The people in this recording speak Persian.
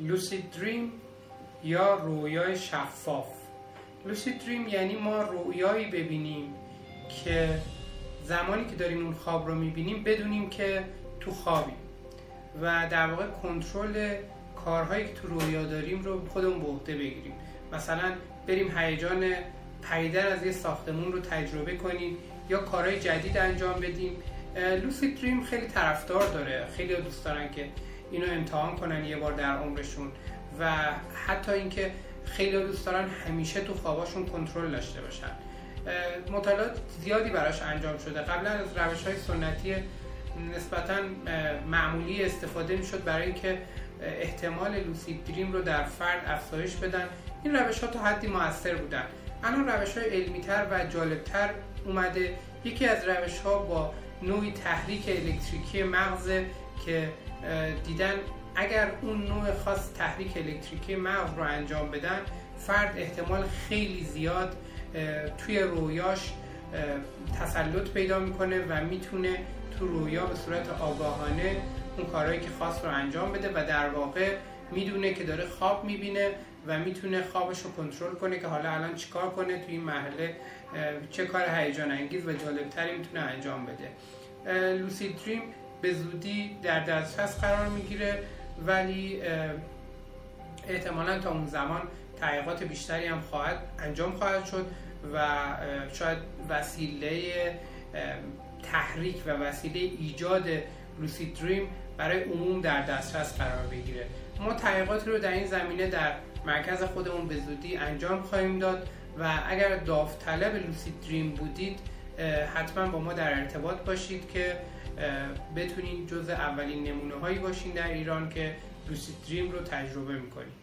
لوسید دریم یا رویای شفاف. لوسید دریم یعنی ما رویایی ببینیم که زمانی که داریم اون خواب رو می‌بینیم بدونیم که تو خوابیم. و در واقع کنترل کارهایی که تو رویا داریم رو خودمون به عهده بگیریم. مثلا بریم هیجان پریدن از یه ساختمون رو تجربه کنیم یا کارهای جدید انجام بدیم. لوسید دریم خیلی طرفدار داره. خیلی دوست دارن که اینو امتحان کنن یه بار در عمرشون و حتی اینکه خیلی دوست دارن همیشه تو خواباشون کنترل داشته باشن. مطالعات زیادی براش انجام شده. قبلا از روش های سنتی نسبتا معمولی استفاده می شد برای اینکه احتمال لوسید دریم رو در فرد افزایش بدن. این روش ها تا حدی موثر بودن. الان روش های علمی تر و جالب تر اومده. یکی از روش ها با نوعی تحریک الکتریکی مغز که دیدن اگر اون نوع خاص تحریک الکتریکی مغز رو انجام بدن فرد احتمال خیلی زیاد توی رویاش تسلط پیدا می‌کنه و می‌تونه تو رویا به صورت آگاهانه اون کارهایی که خاص رو انجام بده و در واقع می‌دونه که داره خواب می‌بینه و می‌تونه خوابش رو کنترل کنه که حالا الان چیکار کنه توی این مرحله چه کار هیجان انگیز و جالبتری می‌تونه انجام بده. لوسید دریم به زودی در دسترس قرار می‌گیره ولی احتمالا تا اون زمان تحقیقات بیشتری هم خواهد انجام خواهد شد و شاید وسیله تحریک و وسیله ایجاد لوسید دریم برای عموم در دسترس قرار بگیره. ما تحقیقات رو در این زمینه در مرکز خودمون به زودی انجام خواهیم داد و اگر داوطلب لوسید دریم بودید حتما با ما در ارتباط باشید که بتونین جز اولین نمونه هایی باشین در ایران که لوسید دریم رو تجربه می‌کنید